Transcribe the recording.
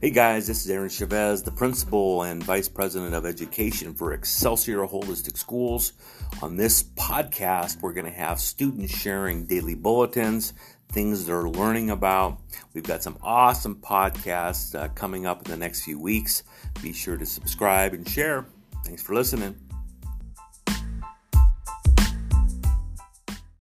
Hey guys, this is Aaron Chavez, the principal and vice president of education for Excelsior Holistic Schools. On this podcast, we're going to have students sharing daily bulletins, things they're learning about. We've got some awesome podcasts uh, coming up in the next few weeks. Be sure to subscribe and share. Thanks for listening.